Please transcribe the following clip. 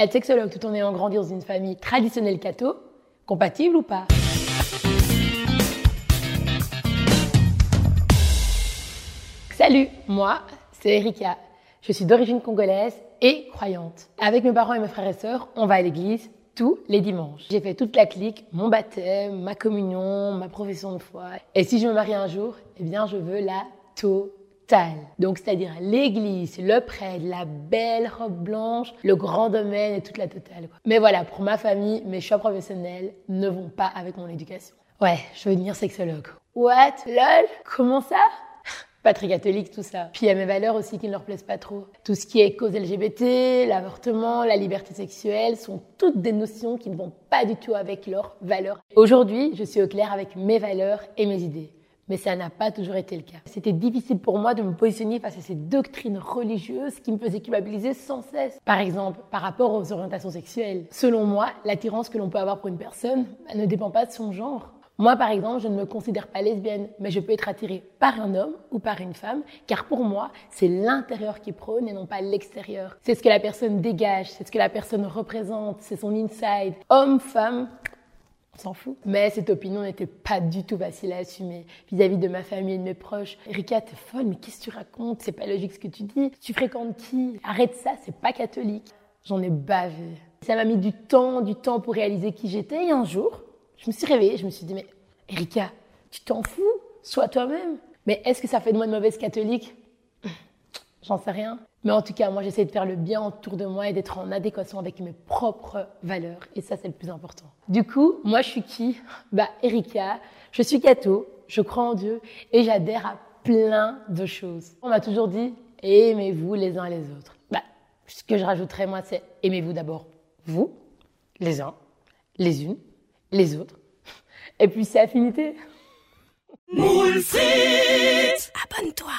Être sexologue tout en ayant grandi dans une famille traditionnelle catho, compatible ou pas? Salut, moi, c'est Erika. Je suis d'origine congolaise et croyante. Avec mes parents et mes frères et sœurs, on va à l'église tous les dimanches. J'ai fait toute la clique, mon baptême, ma communion, ma profession de foi. Et si je me marie un jour, eh bien, je veux la totale. Donc, c'est-à-dire l'église, le prêtre, la belle robe blanche, le grand domaine et toute la totale. Mais voilà, pour ma famille, mes choix professionnels ne vont pas avec mon éducation. Ouais, je veux devenir sexologue. What? Lol? Comment ça? pas très catholique tout ça. Puis il y a mes valeurs aussi qui ne leur plaisent pas trop. Tout ce qui est cause LGBT, l'avortement, la liberté sexuelle sont toutes des notions qui ne vont pas du tout avec leurs valeurs. Aujourd'hui, je suis au clair avec mes valeurs et mes idées. Mais ça n'a pas toujours été le cas. C'était difficile pour moi de me positionner face à ces doctrines religieuses qui me faisaient culpabiliser sans cesse. Par exemple, par rapport aux orientations sexuelles. Selon moi, l'attirance que l'on peut avoir pour une personne elle ne dépend pas de son genre. Moi, par exemple, je ne me considère pas lesbienne, mais je peux être attirée par un homme ou par une femme, car pour moi, c'est l'intérieur qui prône et non pas l'extérieur. C'est ce que la personne dégage, c'est ce que la personne représente, c'est son inside. Homme, femme, Mais cette opinion n'était pas du tout facile à assumer vis-à-vis de ma famille et de mes proches. Erika, t'es folle, mais qu'est-ce que tu racontes? C'est pas logique ce que tu dis. Tu fréquentes qui? Arrête ça, c'est pas catholique. J'en ai bavé. Ça m'a mis du temps, du temps pour réaliser qui j'étais. Et un jour, je me suis réveillée, je me suis dit, mais Erika, tu t'en fous? Sois toi-même. Mais est-ce que ça fait de moi une mauvaise catholique? J'en sais rien. Mais en tout cas, moi, j'essaie de faire le bien autour de moi et d'être en adéquation avec mes propres valeurs. Et ça, c'est le plus important. Du coup, moi, je suis qui? Bah, Erika, je suis catho, je crois en Dieu et j'adhère à plein de choses. On m'a toujours dit, aimez-vous les uns les autres. Bah, ce que je rajouterais, moi, c'est aimez-vous d'abord vous, les uns, les unes, les autres. Et puis c'est affinité. Abonne-toi.